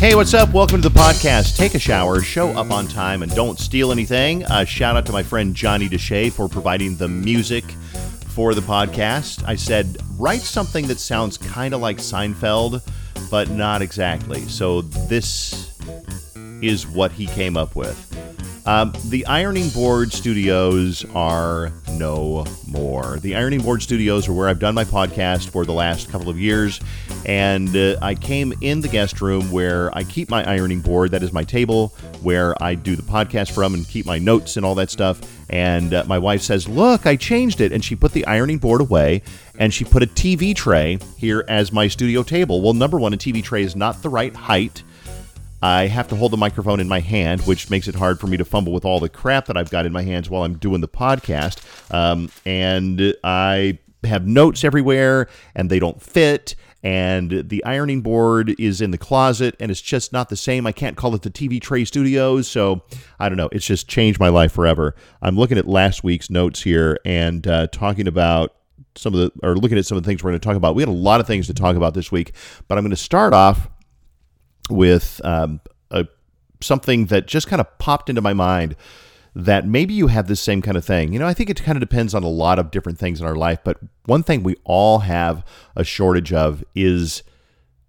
Hey, what's up? Welcome to the podcast. Take a shower, show up on time, and don't steal anything. Uh, shout out to my friend Johnny Deshay for providing the music for the podcast. I said, write something that sounds kind of like Seinfeld, but not exactly. So this is what he came up with. Um, the Ironing Board Studios are no more. The Ironing Board Studios are where I've done my podcast for the last couple of years, and uh, I came in the guest room where I keep my ironing board. That is my table where I do the podcast from and keep my notes and all that stuff. And uh, my wife says, Look, I changed it. And she put the ironing board away and she put a TV tray here as my studio table. Well, number one, a TV tray is not the right height. I have to hold the microphone in my hand, which makes it hard for me to fumble with all the crap that I've got in my hands while I'm doing the podcast. Um, and I have notes everywhere, and they don't fit. And the ironing board is in the closet, and it's just not the same. I can't call it the TV Tray Studios, so I don't know. It's just changed my life forever. I'm looking at last week's notes here and uh, talking about some of the, or looking at some of the things we're going to talk about. We had a lot of things to talk about this week, but I'm going to start off with um, a, something that just kind of popped into my mind that maybe you have this same kind of thing. You know, I think it kind of depends on a lot of different things in our life, but one thing we all have a shortage of is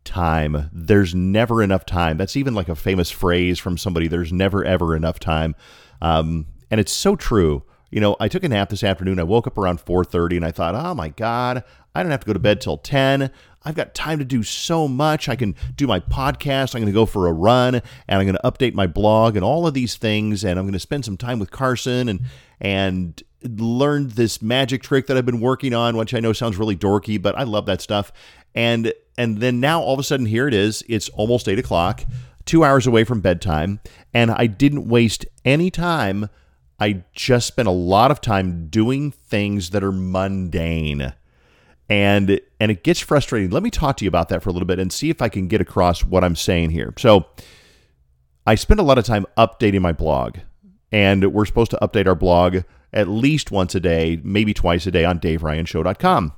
time. There's never enough time. That's even like a famous phrase from somebody. There's never ever enough time, um, and it's so true. You know, I took a nap this afternoon. I woke up around 4:30 and I thought, "Oh my god, I don't have to go to bed till 10. I've got time to do so much. I can do my podcast. I'm going to go for a run and I'm going to update my blog and all of these things and I'm going to spend some time with Carson and and learn this magic trick that I've been working on, which I know sounds really dorky, but I love that stuff. And and then now all of a sudden here it is. It's almost eight o'clock, two hours away from bedtime, and I didn't waste any time. I just spent a lot of time doing things that are mundane and and it gets frustrating. Let me talk to you about that for a little bit and see if I can get across what I'm saying here. So, I spend a lot of time updating my blog, and we're supposed to update our blog at least once a day, maybe twice a day on DaveRyanShow.com.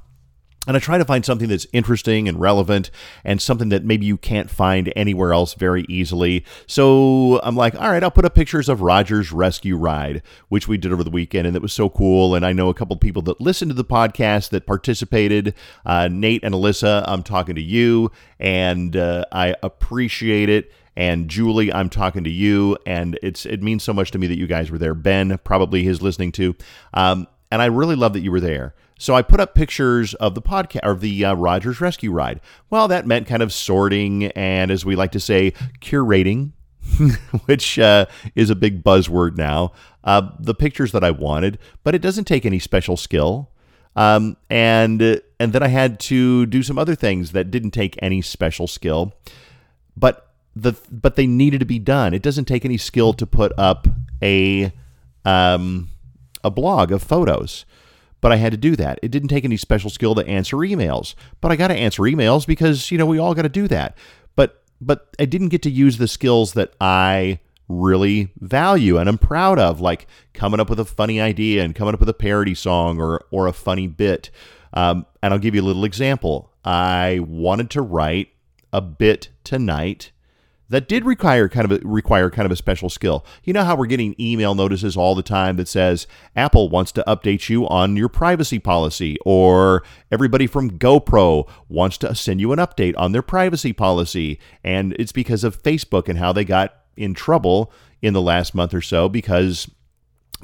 And I try to find something that's interesting and relevant and something that maybe you can't find anywhere else very easily. So I'm like, all right, I'll put up pictures of Roger's rescue ride, which we did over the weekend, and it was so cool. And I know a couple of people that listened to the podcast that participated. Uh, Nate and Alyssa, I'm talking to you, and uh, I appreciate it. And Julie, I'm talking to you, and it's it means so much to me that you guys were there. Ben probably is listening to, um, and I really love that you were there. So I put up pictures of the podcast of the uh, Rogers Rescue Ride. Well, that meant kind of sorting and, as we like to say, curating, which uh, is a big buzzword now. Uh, the pictures that I wanted, but it doesn't take any special skill. Um, and and then I had to do some other things that didn't take any special skill, but the but they needed to be done. It doesn't take any skill to put up a um, a blog of photos but I had to do that. It didn't take any special skill to answer emails, but I got to answer emails because, you know, we all got to do that. But but I didn't get to use the skills that I really value and I'm proud of, like coming up with a funny idea and coming up with a parody song or or a funny bit. Um, and I'll give you a little example. I wanted to write a bit tonight that did require kind of a, require kind of a special skill. You know how we're getting email notices all the time that says Apple wants to update you on your privacy policy or everybody from GoPro wants to send you an update on their privacy policy and it's because of Facebook and how they got in trouble in the last month or so because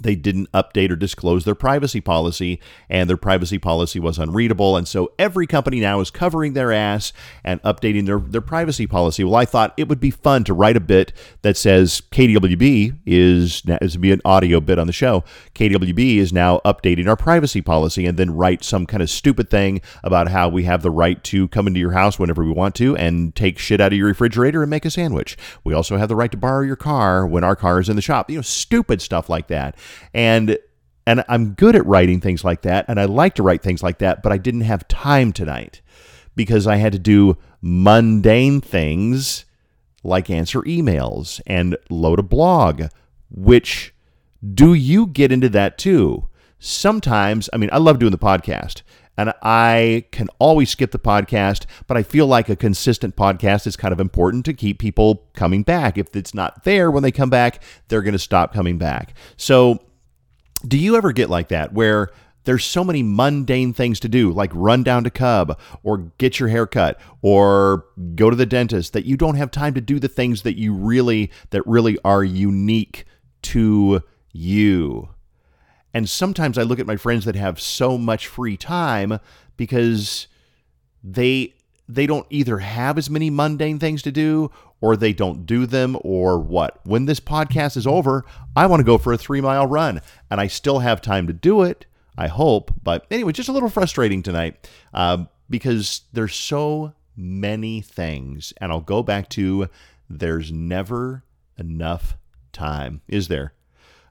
they didn't update or disclose their privacy policy, and their privacy policy was unreadable. And so every company now is covering their ass and updating their, their privacy policy. Well, I thought it would be fun to write a bit that says KDWB is, is be an audio bit on the show. KDWB is now updating our privacy policy, and then write some kind of stupid thing about how we have the right to come into your house whenever we want to and take shit out of your refrigerator and make a sandwich. We also have the right to borrow your car when our car is in the shop. You know, stupid stuff like that. And and I'm good at writing things like that and I like to write things like that, but I didn't have time tonight because I had to do mundane things like answer emails and load a blog, which do you get into that too? Sometimes, I mean, I love doing the podcast and I can always skip the podcast, but I feel like a consistent podcast is kind of important to keep people coming back. If it's not there when they come back, they're going to stop coming back. So, do you ever get like that where there's so many mundane things to do, like run down to Cub or get your hair cut or go to the dentist, that you don't have time to do the things that you really, that really are unique to you. And sometimes I look at my friends that have so much free time because they they don't either have as many mundane things to do or they don't do them or what. When this podcast is over, I want to go for a 3-mile run and I still have time to do it, I hope. But anyway, just a little frustrating tonight uh, because there's so many things and I'll go back to there's never enough time, is there?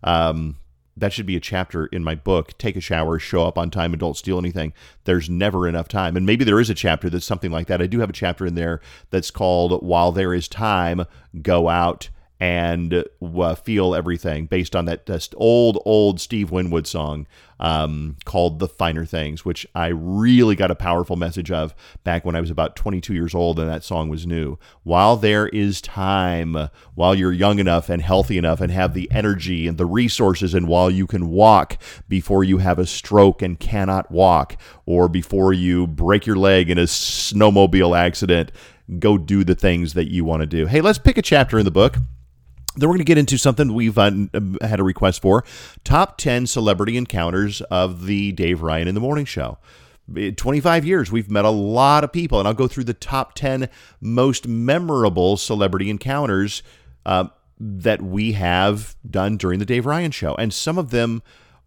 Um, that should be a chapter in my book take a shower show up on time and don't steal anything. There's never enough time. And maybe there is a chapter that's something like that. I do have a chapter in there that's called while there is time go out and uh, feel everything based on that just old, old Steve Winwood song um, called The Finer Things, which I really got a powerful message of back when I was about 22 years old and that song was new. While there is time, while you're young enough and healthy enough and have the energy and the resources, and while you can walk before you have a stroke and cannot walk, or before you break your leg in a snowmobile accident, go do the things that you want to do. Hey, let's pick a chapter in the book. Then we're going to get into something we've uh, had a request for top 10 celebrity encounters of the Dave Ryan in the Morning Show. 25 years, we've met a lot of people, and I'll go through the top 10 most memorable celebrity encounters uh, that we have done during the Dave Ryan Show. And some of them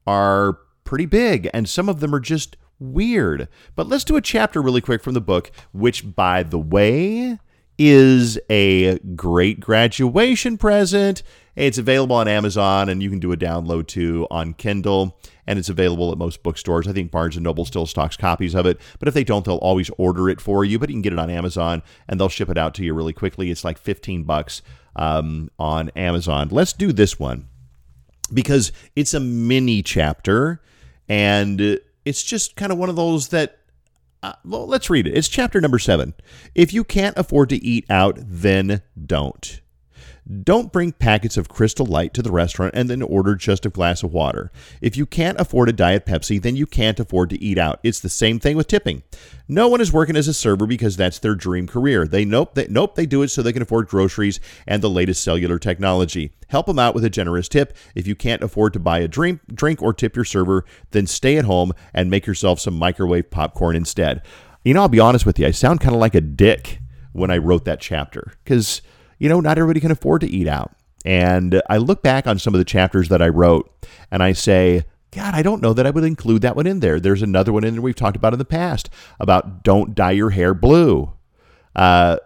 are pretty big, and some of them are just weird. But let's do a chapter really quick from the book, which, by the way, is a great graduation present. It's available on Amazon and you can do a download too on Kindle and it's available at most bookstores. I think Barnes and Noble still stocks copies of it, but if they don't, they'll always order it for you. But you can get it on Amazon and they'll ship it out to you really quickly. It's like 15 bucks um, on Amazon. Let's do this one because it's a mini chapter and it's just kind of one of those that uh, well, let's read it. It's chapter number seven. If you can't afford to eat out, then don't. Don't bring packets of Crystal Light to the restaurant and then order just a glass of water. If you can't afford a Diet Pepsi, then you can't afford to eat out. It's the same thing with tipping. No one is working as a server because that's their dream career. They nope, they nope, they do it so they can afford groceries and the latest cellular technology. Help them out with a generous tip. If you can't afford to buy a drink, drink or tip your server, then stay at home and make yourself some microwave popcorn instead. You know, I'll be honest with you. I sound kind of like a dick when I wrote that chapter because you know, not everybody can afford to eat out. And I look back on some of the chapters that I wrote and I say, God, I don't know that I would include that one in there. There's another one in there we've talked about in the past about don't dye your hair blue uh,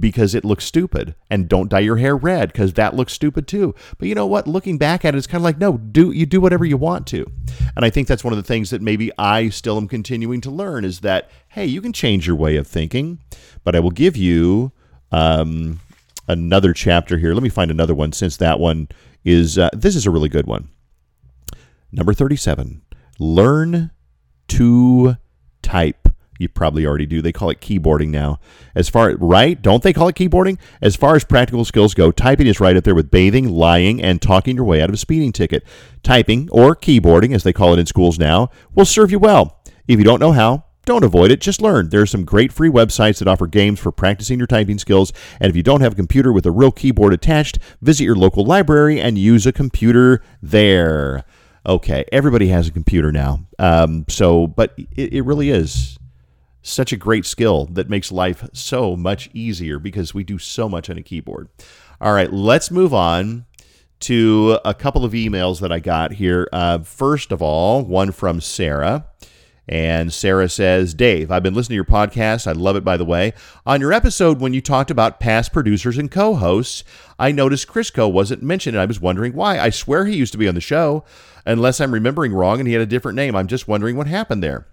because it looks stupid, and don't dye your hair red because that looks stupid too. But you know what? Looking back at it, it's kind of like no, do you do whatever you want to, and I think that's one of the things that maybe I still am continuing to learn is that hey, you can change your way of thinking, but I will give you. Um, another chapter here. Let me find another one since that one is uh, this is a really good one. Number 37. Learn to type. You probably already do. They call it keyboarding now. As far right, don't they call it keyboarding? As far as practical skills go, typing is right up there with bathing, lying, and talking your way out of a speeding ticket. Typing or keyboarding, as they call it in schools now, will serve you well. If you don't know how, don't avoid it, just learn. There are some great free websites that offer games for practicing your typing skills. And if you don't have a computer with a real keyboard attached, visit your local library and use a computer there. Okay, everybody has a computer now. Um, so, but it, it really is such a great skill that makes life so much easier because we do so much on a keyboard. All right, let's move on to a couple of emails that I got here. Uh, first of all, one from Sarah. And Sarah says, Dave, I've been listening to your podcast. I love it, by the way. On your episode, when you talked about past producers and co hosts, I noticed Crisco wasn't mentioned, and I was wondering why. I swear he used to be on the show, unless I'm remembering wrong and he had a different name. I'm just wondering what happened there.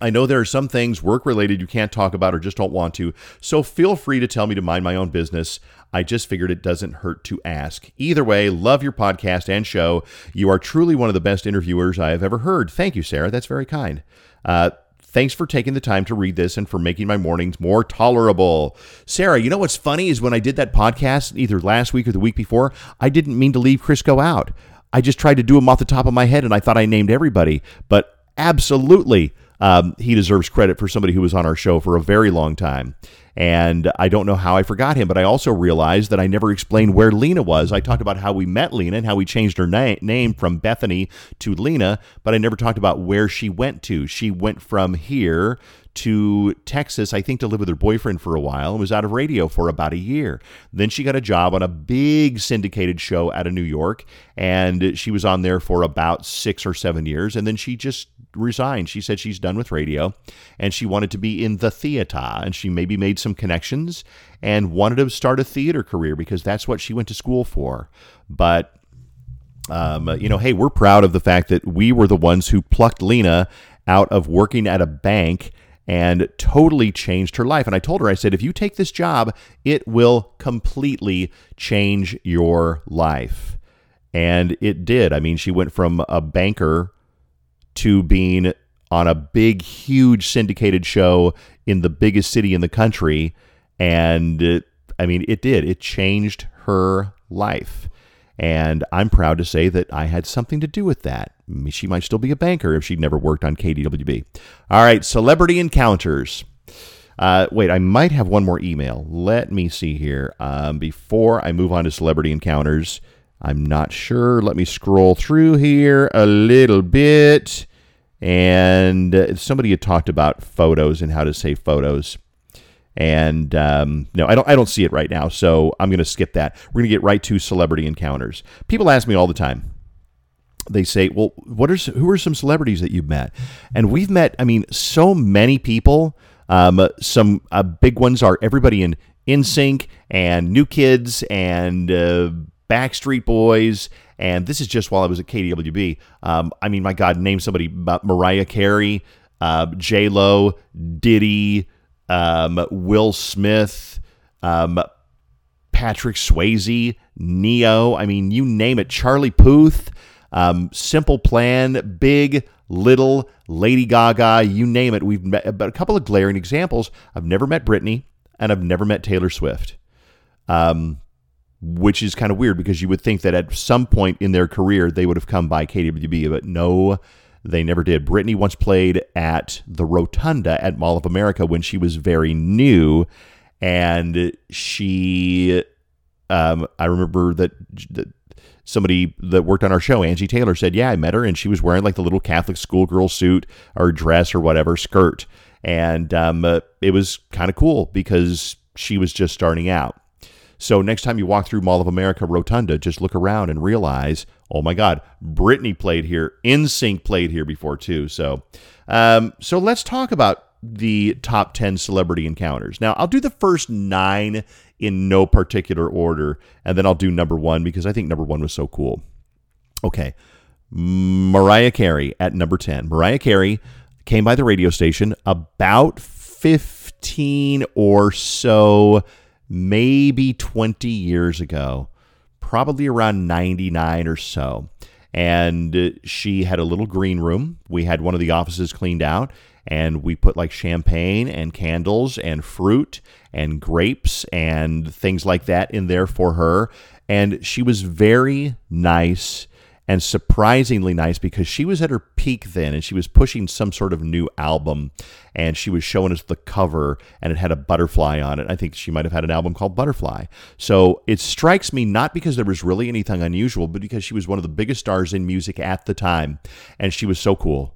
I know there are some things work related you can't talk about or just don't want to, so feel free to tell me to mind my own business. I just figured it doesn't hurt to ask. Either way, love your podcast and show. You are truly one of the best interviewers I have ever heard. Thank you, Sarah. That's very kind. Uh, Thanks for taking the time to read this and for making my mornings more tolerable. Sarah, you know what's funny is when I did that podcast either last week or the week before, I didn't mean to leave Crisco out. I just tried to do them off the top of my head and I thought I named everybody. But absolutely, um, he deserves credit for somebody who was on our show for a very long time. And I don't know how I forgot him, but I also realized that I never explained where Lena was. I talked about how we met Lena and how we changed her na- name from Bethany to Lena, but I never talked about where she went to. She went from here to Texas, I think, to live with her boyfriend for a while and was out of radio for about a year. Then she got a job on a big syndicated show out of New York, and she was on there for about six or seven years. And then she just resigned. She said she's done with radio and she wanted to be in the theater. And she maybe made some connections and wanted to start a theater career because that's what she went to school for. But um, you know, hey, we're proud of the fact that we were the ones who plucked Lena out of working at a bank and totally changed her life. And I told her, I said, if you take this job, it will completely change your life. And it did. I mean, she went from a banker to being on a big, huge syndicated show in the biggest city in the country. And it, I mean, it did. It changed her life. And I'm proud to say that I had something to do with that. She might still be a banker if she'd never worked on KDWB. All right, celebrity encounters. Uh, wait, I might have one more email. Let me see here. Um, before I move on to celebrity encounters, I'm not sure. Let me scroll through here a little bit and uh, somebody had talked about photos and how to save photos. And um, no, I don't. I don't see it right now, so I'm going to skip that. We're going to get right to celebrity encounters. People ask me all the time. They say, "Well, what are who are some celebrities that you've met?" And we've met. I mean, so many people. Um, some uh, big ones are everybody in NSYNC and New Kids and uh, Backstreet Boys and this is just while I was at KDWB. Um, I mean, my God, name somebody Mariah Carey, uh, J Lo, Diddy, um, Will Smith, um, Patrick Swayze, Ne-Yo. I mean, you name it. Charlie Puth, um, Simple Plan, Big, Little, Lady Gaga, you name it. We've met a couple of glaring examples. I've never met Britney, and I've never met Taylor Swift. Um, which is kind of weird because you would think that at some point in their career they would have come by KWB, but no, they never did. Britney once played at the Rotunda at Mall of America when she was very new, and she, um, I remember that, that somebody that worked on our show, Angie Taylor, said, "Yeah, I met her, and she was wearing like the little Catholic schoolgirl suit or dress or whatever skirt, and um, uh, it was kind of cool because she was just starting out." So next time you walk through Mall of America Rotunda, just look around and realize, oh my God, Britney played here, NSYNC played here before too. So, um, so let's talk about the top 10 celebrity encounters. Now, I'll do the first nine in no particular order, and then I'll do number one because I think number one was so cool. Okay. Mariah Carey at number 10. Mariah Carey came by the radio station about 15 or so maybe 20 years ago, probably around 99 or so. And uh, she had a little green room. We had one of the offices cleaned out, and we put like champagne and candles and fruit and grapes and things like that in there for her. And she was very nice and surprisingly nice because she was at her peak then and she was pushing some sort of new album and she was showing us the cover and it had a butterfly on it. I think she might have had an album called Butterfly. So it strikes me not because there was really anything unusual, but because she was one of the biggest stars in music at the time and she was so cool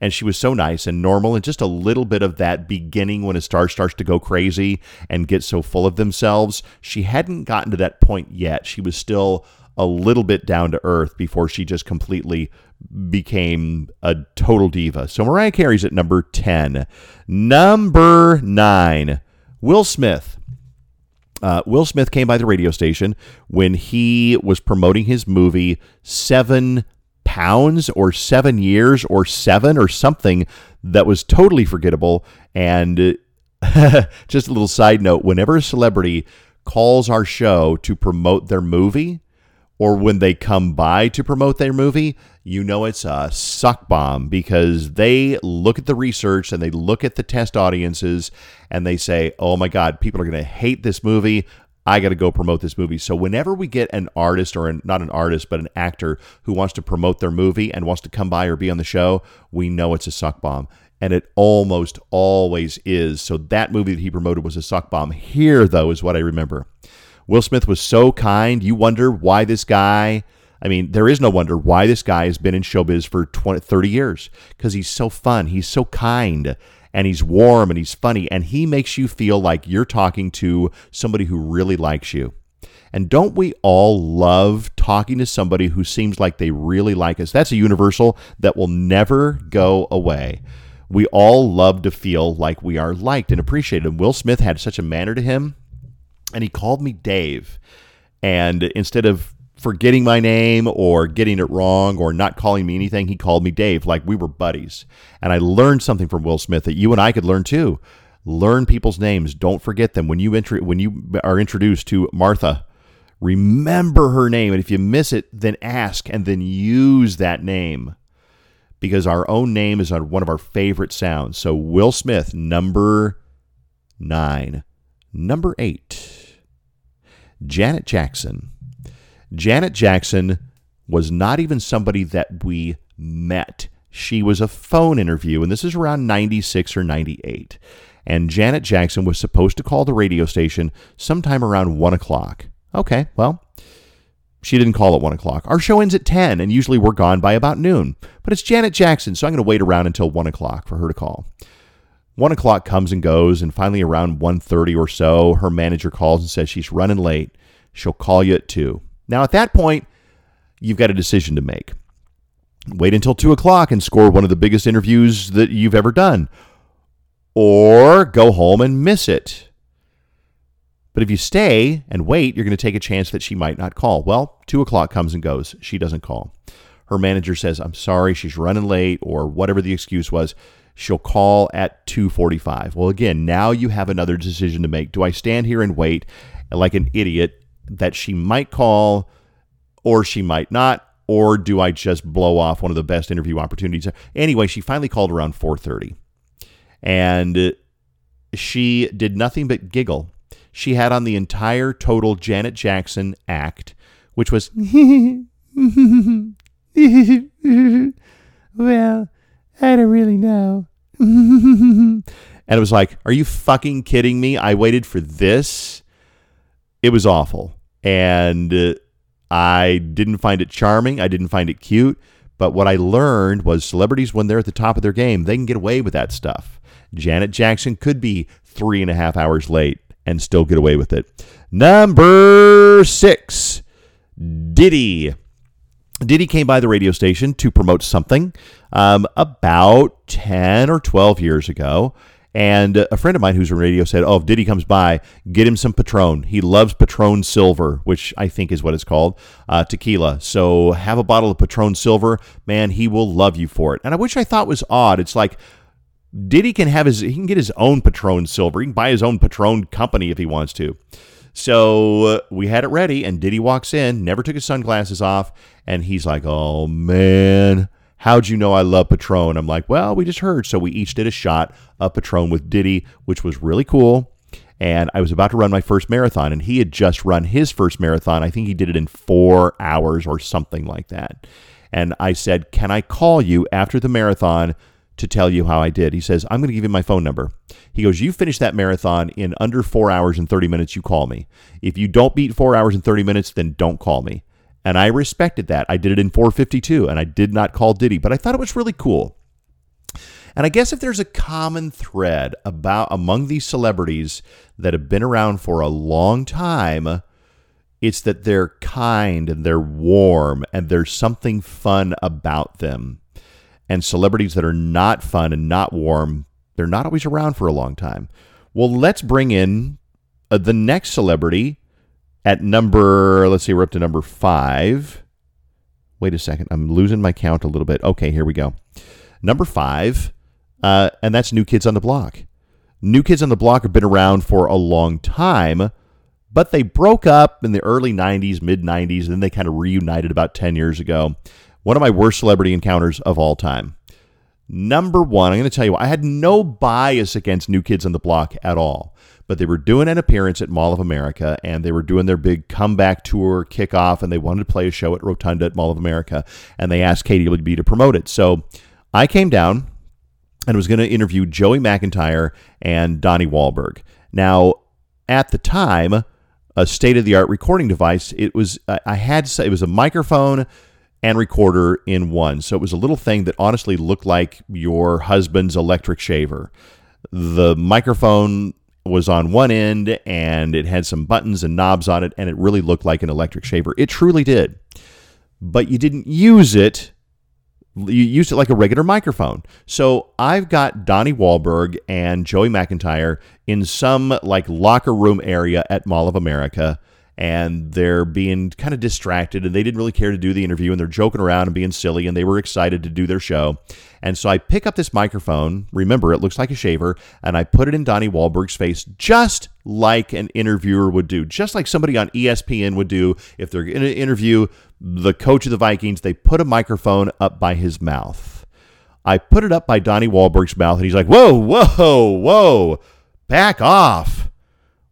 and she was so nice and normal and just a little bit of that beginning when a star starts to go crazy and get so full of themselves she hadn't gotten to that point yet she was still a little bit down to earth before she just completely became a total diva. So Mariah Carey's at number 10. Number 9, Will Smith. Uh, Will Smith came by the radio station when he was promoting his movie Seven Pounds or Seven Years or Seven or something that was totally forgettable. And just a little side note whenever a celebrity calls our show to promote their movie, or when they come by to promote their movie, you know it's a suck bomb because they look at the research and they look at the test audiences and they say, oh my God, people are going to hate this movie. I got to go promote this movie. So whenever we get an artist or an, not an artist, but an actor who wants to promote their movie and wants to come by or be on the show, we know it's a suck bomb. And it almost always is. So that movie that he promoted was a suck bomb. Here, though, is what I remember. Will Smith was so kind. You wonder why this guy I mean, there is no wonder why this guy has been in showbiz for 20, 30 years because he's so fun. He's so kind and he's warm and he's funny and he makes you feel like you're talking to somebody who really likes you. And don't we all love talking to somebody who seems like they really like us? That's a universal that will never go away. We all love to feel like we are liked and appreciated. And Will Smith had such a manner to him, and he called me Dave. And instead of forgetting my name or getting it wrong or not calling me anything. He called me Dave, like we were buddies. And I learned something from Will Smith that you and I could learn too. Learn people's names. Don't forget them when you enter, when you are introduced to Martha. Remember her name, and if you miss it, then ask and then use that name because our own name is one of our favorite sounds. So Will Smith, number nine, number eight, Janet Jackson. Janet Jackson was not even somebody that we met. She was a phone interview, and this is around 96 or 98. And Janet Jackson was supposed to call the radio station sometime around 1 o'clock. Okay, well, she didn't call at 1 o'clock. Our show ends at 10, and usually we're gone by about noon. But it's Janet Jackson, so I'm going to wait around until 1 o'clock for her to call. 1 o'clock comes and goes, and finally around 1.30 or so, her manager calls and says she's running late. She'll call you at 2. Now, at that point, you've got a decision to make. Wait until two o'clock and score one of the biggest interviews that you've ever done, or go home and miss it. But if you stay and wait, you're going to take a chance that she might not call. Well, two o'clock comes and goes. She doesn't call. Her manager says, "I'm sorry, she's running late," or whatever the excuse was. She'll call at 2:45. Well, again, now you have another decision to make. Do I stand here and wait like an idiot that she might call or she might not or do I just blow off one of the best interview opportunities? Anyway, she finally called around 4:30. And she did nothing but giggle. She had on the entire total Janet Jackson act, which was well, I don't really know. and it was like, are you fucking kidding me? I waited for this it was awful. And uh, I didn't find it charming. I didn't find it cute. But what I learned was celebrities, when they're at the top of their game, they can get away with that stuff. Janet Jackson could be three and a half hours late and still get away with it. Number six, Diddy. Diddy came by the radio station to promote something um, about 10 or 12 years ago. And a friend of mine who's on radio said, "Oh, if Diddy comes by, get him some Patron. He loves Patron Silver, which I think is what it's called, uh, tequila. So have a bottle of Patron Silver, man. He will love you for it." And I wish I thought was odd. It's like Diddy can have his, he can get his own Patron Silver. He can buy his own Patron company if he wants to. So uh, we had it ready, and Diddy walks in, never took his sunglasses off, and he's like, "Oh man." How'd you know I love Patron? I'm like, well, we just heard. So we each did a shot of Patron with Diddy, which was really cool. And I was about to run my first marathon, and he had just run his first marathon. I think he did it in four hours or something like that. And I said, Can I call you after the marathon to tell you how I did? He says, I'm going to give you my phone number. He goes, You finish that marathon in under four hours and 30 minutes, you call me. If you don't beat four hours and 30 minutes, then don't call me. And I respected that. I did it in 452 and I did not call Diddy, but I thought it was really cool. And I guess if there's a common thread about among these celebrities that have been around for a long time, it's that they're kind and they're warm and there's something fun about them. And celebrities that are not fun and not warm, they're not always around for a long time. Well, let's bring in uh, the next celebrity at number, let's see, we're up to number five. Wait a second. I'm losing my count a little bit. Okay, here we go. Number five, uh, and that's New Kids on the Block. New Kids on the Block have been around for a long time, but they broke up in the early 90s, mid 90s, and then they kind of reunited about 10 years ago one of my worst celebrity encounters of all time. Number one, I'm going to tell you, I had no bias against New Kids on the Block at all, but they were doing an appearance at Mall of America and they were doing their big comeback tour kickoff and they wanted to play a show at Rotunda at Mall of America and they asked KDWB to promote it. So I came down and was going to interview Joey McIntyre and Donnie Wahlberg. Now, at the time, a state of the art recording device, it was I had it was a microphone and recorder in one. So it was a little thing that honestly looked like your husband's electric shaver. The microphone was on one end and it had some buttons and knobs on it, and it really looked like an electric shaver. It truly did. But you didn't use it. You used it like a regular microphone. So I've got Donnie Wahlberg and Joey McIntyre in some like locker room area at Mall of America and they're being kind of distracted and they didn't really care to do the interview and they're joking around and being silly and they were excited to do their show. And so I pick up this microphone, remember it looks like a shaver, and I put it in Donnie Wahlberg's face just like an interviewer would do, just like somebody on ESPN would do if they're going to interview the coach of the Vikings, they put a microphone up by his mouth. I put it up by Donnie Wahlberg's mouth and he's like, "Whoa, whoa, whoa. Back off.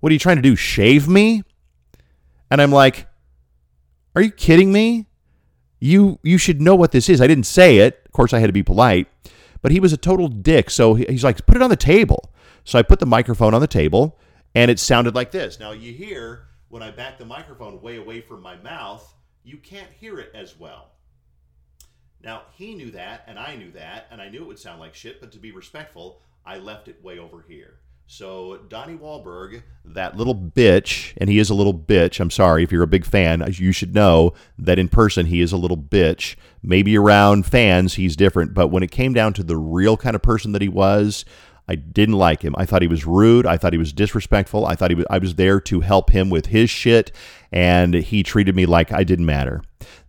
What are you trying to do? Shave me?" And I'm like, "Are you kidding me? You you should know what this is." I didn't say it. Of course, I had to be polite, but he was a total dick. So he's like, "Put it on the table." So I put the microphone on the table, and it sounded like this. Now you hear when I back the microphone way away from my mouth, you can't hear it as well. Now he knew that, and I knew that, and I knew it would sound like shit. But to be respectful, I left it way over here. So Donnie Wahlberg, that little bitch, and he is a little bitch. I'm sorry if you're a big fan, you should know that in person he is a little bitch. Maybe around fans he's different, but when it came down to the real kind of person that he was, I didn't like him. I thought he was rude. I thought he was disrespectful. I thought he was, I was there to help him with his shit, and he treated me like I didn't matter.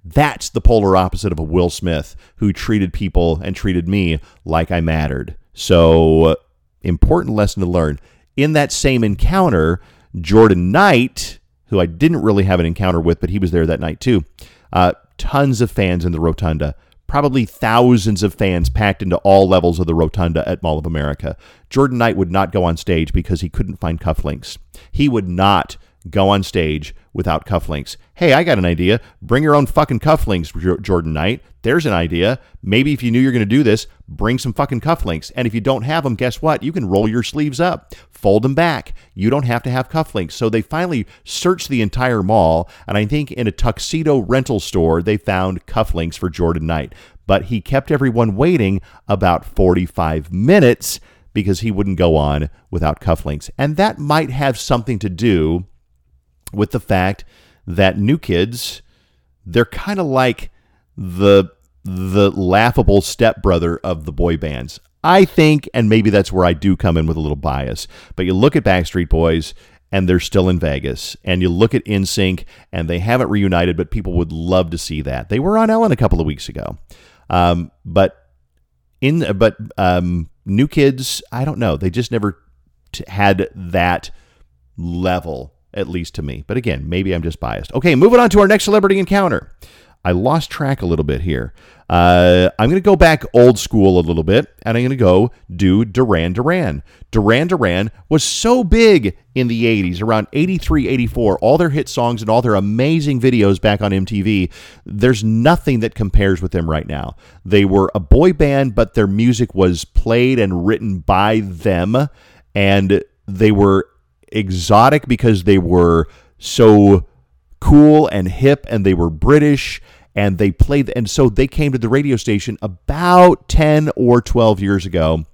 That's the polar opposite of a Will Smith who treated people and treated me like I mattered. So important lesson to learn. In that same encounter, Jordan Knight, who I didn't really have an encounter with, but he was there that night too, uh, tons of fans in the rotunda. Probably thousands of fans packed into all levels of the rotunda at Mall of America. Jordan Knight would not go on stage because he couldn't find cufflinks. He would not go on stage without cufflinks. Hey, I got an idea. Bring your own fucking cufflinks, Jordan Knight. There's an idea. Maybe if you knew you're going to do this, bring some fucking cufflinks. And if you don't have them, guess what? You can roll your sleeves up, fold them back. You don't have to have cufflinks. So they finally searched the entire mall, and I think in a tuxedo rental store, they found cufflinks for Jordan Knight. But he kept everyone waiting about 45 minutes because he wouldn't go on without cufflinks. And that might have something to do with the fact that new kids, they're kind of like the the laughable stepbrother of the boy bands. I think, and maybe that's where I do come in with a little bias. But you look at Backstreet Boys, and they're still in Vegas. And you look at NSYNC, and they haven't reunited, but people would love to see that. They were on Ellen a couple of weeks ago, um, but in but um, New Kids, I don't know. They just never t- had that level at least to me. But again, maybe I'm just biased. Okay, moving on to our next celebrity encounter. I lost track a little bit here. Uh, I'm going to go back old school a little bit, and I'm going to go do Duran Duran. Duran Duran was so big in the 80s, around 83, 84, all their hit songs and all their amazing videos back on MTV. There's nothing that compares with them right now. They were a boy band, but their music was played and written by them, and they were exotic because they were so cool and hip and they were British and they played and so they came to the radio station about 10 or 12 years ago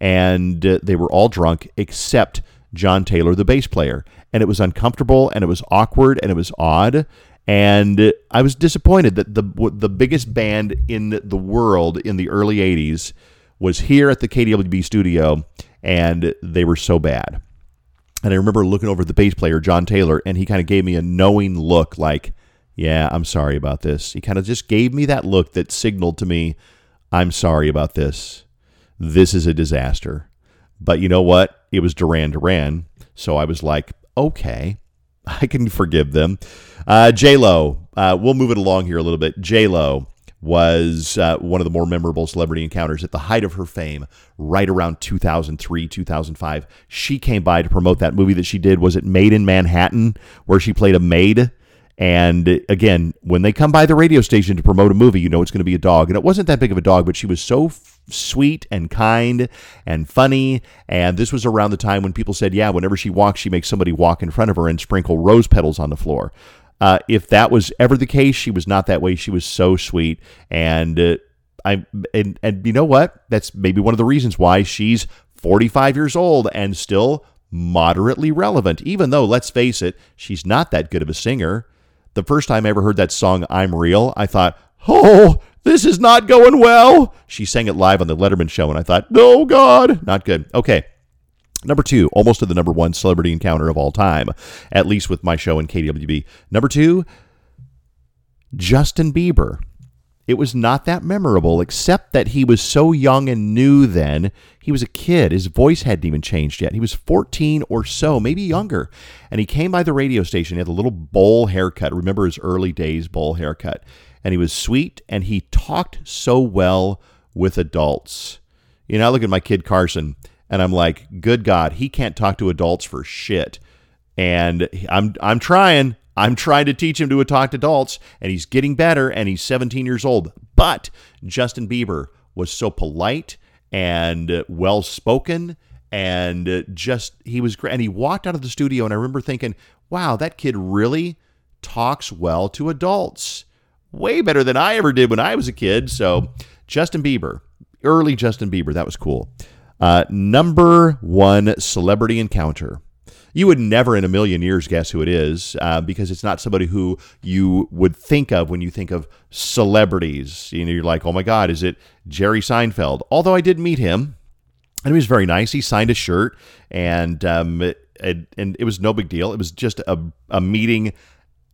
and uh, they were all drunk except John Taylor the bass player and it was uncomfortable and it was awkward and it was odd and I was disappointed that the the biggest band in the world in the early 80s was here at the KDWB studio and they were so bad. And I remember looking over at the bass player, John Taylor, and he kind of gave me a knowing look like, yeah, I'm sorry about this. He kind of just gave me that look that signaled to me, I'm sorry about this. This is a disaster. But you know what? It was Duran Duran. So I was like, okay, I can forgive them. Uh, J Lo, uh, we'll move it along here a little bit. J Lo was uh, one of the more memorable celebrity encounters at the height of her fame, right around 2003, 2005. She came by to promote that movie that she did. Was it Maid in Manhattan, where she played a maid? And again, when they come by the radio station to promote a movie, you know it's going to be a dog. And it wasn't that big of a dog, but she was so f- sweet and kind and funny. And this was around the time when people said, yeah, whenever she walks, she makes somebody walk in front of her and sprinkle rose petals on the floor. Uh, if that was ever the case, she was not that way. She was so sweet. And uh, I and, and you know what? That's maybe one of the reasons why she's 45 years old and still moderately relevant, even though, let's face it, she's not that good of a singer the first time I ever heard that song, I'm Real, I thought, oh, this is not going well. She sang it live on the Letterman show, and I thought, oh, God, not good. Okay. Number two, almost to the number one celebrity encounter of all time, at least with my show in KWB. Number two, Justin Bieber. It was not that memorable, except that he was so young and new then. He was a kid. His voice hadn't even changed yet. He was 14 or so, maybe younger. And he came by the radio station. He had a little bowl haircut. Remember his early days bowl haircut. And he was sweet and he talked so well with adults. You know, I look at my kid Carson and I'm like, good God, he can't talk to adults for shit. And I'm I'm trying. I'm trying to teach him to talk to adults, and he's getting better, and he's 17 years old. But Justin Bieber was so polite and well spoken, and just he was great. And he walked out of the studio, and I remember thinking, wow, that kid really talks well to adults. Way better than I ever did when I was a kid. So, Justin Bieber, early Justin Bieber, that was cool. Uh, number one celebrity encounter you would never in a million years guess who it is uh, because it's not somebody who you would think of when you think of celebrities. You know, you're like, oh my God, is it Jerry Seinfeld? Although I did meet him, and he was very nice. He signed a shirt, and um, it, and it was no big deal. It was just a, a meeting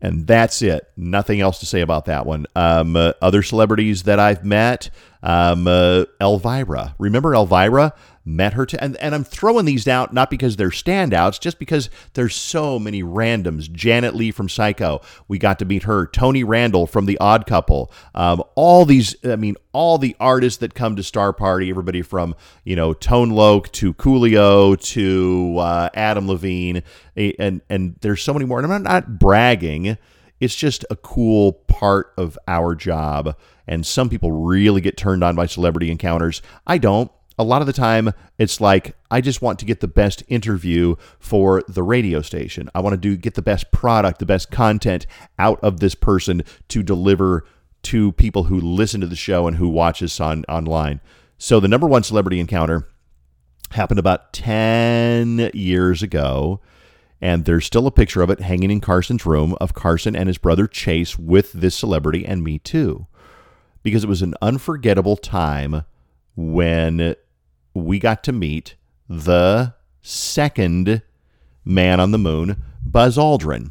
and that's it. Nothing else to say about that one. Um, uh, other celebrities that I've met, um, uh, Elvira. Remember Elvira? met her to and, and i'm throwing these out not because they're standouts just because there's so many randoms. Janet Leigh from psycho. We got to meet her. Tony randall from the odd couple. Um, all these i mean all the artists that come to star party everybody from you know tone loc to coolio to uh, adam levine. And and there's so many more. And i'm not bragging it's just a cool part of our job and some people really get turned on by celebrity encounters i don't a lot of the time it's like I just want to get the best interview for the radio station. I want to do get the best product, the best content out of this person to deliver to people who listen to the show and who watch us on online. So the number one celebrity encounter happened about 10 years ago and there's still a picture of it hanging in Carson's room of Carson and his brother Chase with this celebrity and me too. Because it was an unforgettable time when we got to meet the second man on the moon, Buzz Aldrin.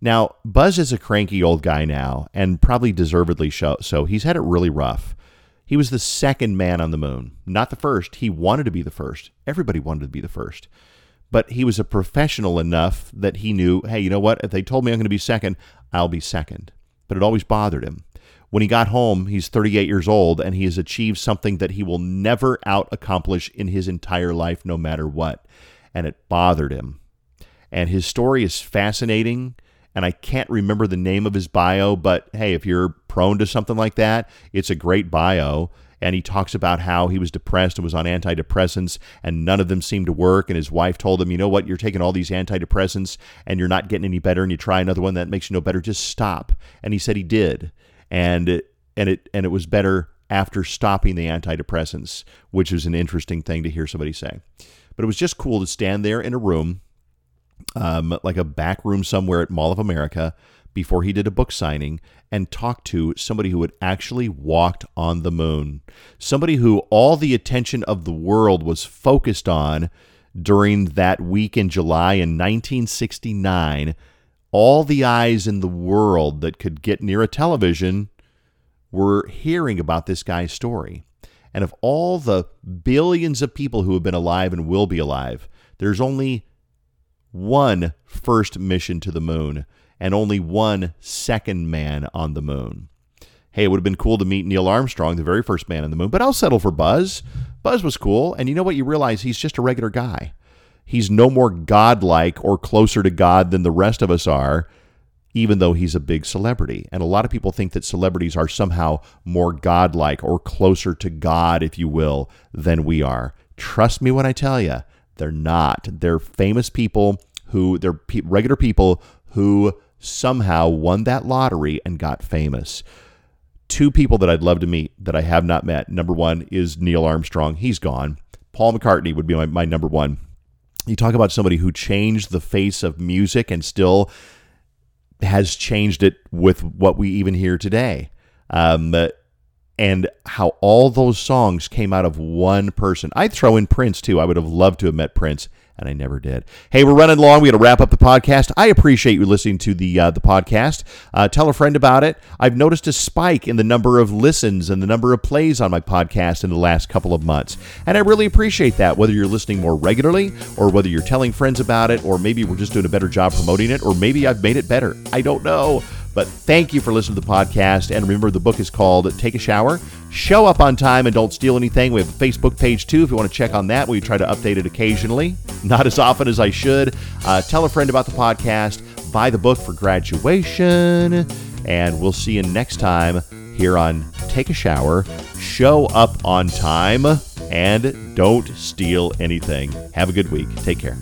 Now, Buzz is a cranky old guy now, and probably deservedly so. He's had it really rough. He was the second man on the moon, not the first. He wanted to be the first. Everybody wanted to be the first. But he was a professional enough that he knew, hey, you know what? If they told me I'm going to be second, I'll be second. But it always bothered him. When he got home, he's 38 years old and he has achieved something that he will never out accomplish in his entire life, no matter what. And it bothered him. And his story is fascinating. And I can't remember the name of his bio, but hey, if you're prone to something like that, it's a great bio and he talks about how he was depressed and was on antidepressants and none of them seemed to work and his wife told him you know what? You're taking all these antidepressants and you're not getting any better and you try another one that makes you no better. Just stop. And he said he did. And it, and it and it was better after stopping the antidepressants, which is an interesting thing to hear somebody say. But it was just cool to stand there in a room, um, like a back room somewhere at Mall of America, before he did a book signing and talked to somebody who had actually walked on the moon. Somebody who all the attention of the world was focused on during that week in July in 1969 all the eyes in the world that could get near a television were hearing about this guy's story. And of all the billions of people who have been alive and will be alive, there's only one first mission to the moon and only one second man on the moon. Hey, it would have been cool to meet Neil Armstrong, the very first man on the moon, but I'll settle for Buzz. Buzz was cool. And you know what? You realize he's just a regular guy. He's no more godlike or closer to God than the rest of us are, even though he's a big celebrity. And a lot of people think that celebrities are somehow more godlike or closer to God, if you will, than we are. Trust me when I tell you, they're not. They're famous people who, they're pe- regular people who somehow won that lottery and got famous two people that I'd love to meet that I have not met. Number one is Neil Armstrong. He's gone. Paul McCartney would be my, my number one. You talk about somebody who changed the face of music and still has changed it with what we even hear today. Um, and how all those songs came out of one person. I'd throw in Prince too. I would have loved to have met Prince and I never did. Hey, we're running long. We got to wrap up the podcast. I appreciate you listening to the uh, the podcast. Uh, tell a friend about it. I've noticed a spike in the number of listens and the number of plays on my podcast in the last couple of months, and I really appreciate that. Whether you're listening more regularly, or whether you're telling friends about it, or maybe we're just doing a better job promoting it, or maybe I've made it better. I don't know. But thank you for listening to the podcast. And remember, the book is called Take a Shower. Show up on time and don't steal anything. We have a Facebook page too if you want to check on that. We try to update it occasionally, not as often as I should. Uh, tell a friend about the podcast. Buy the book for graduation. And we'll see you next time here on Take a Shower. Show up on time and don't steal anything. Have a good week. Take care.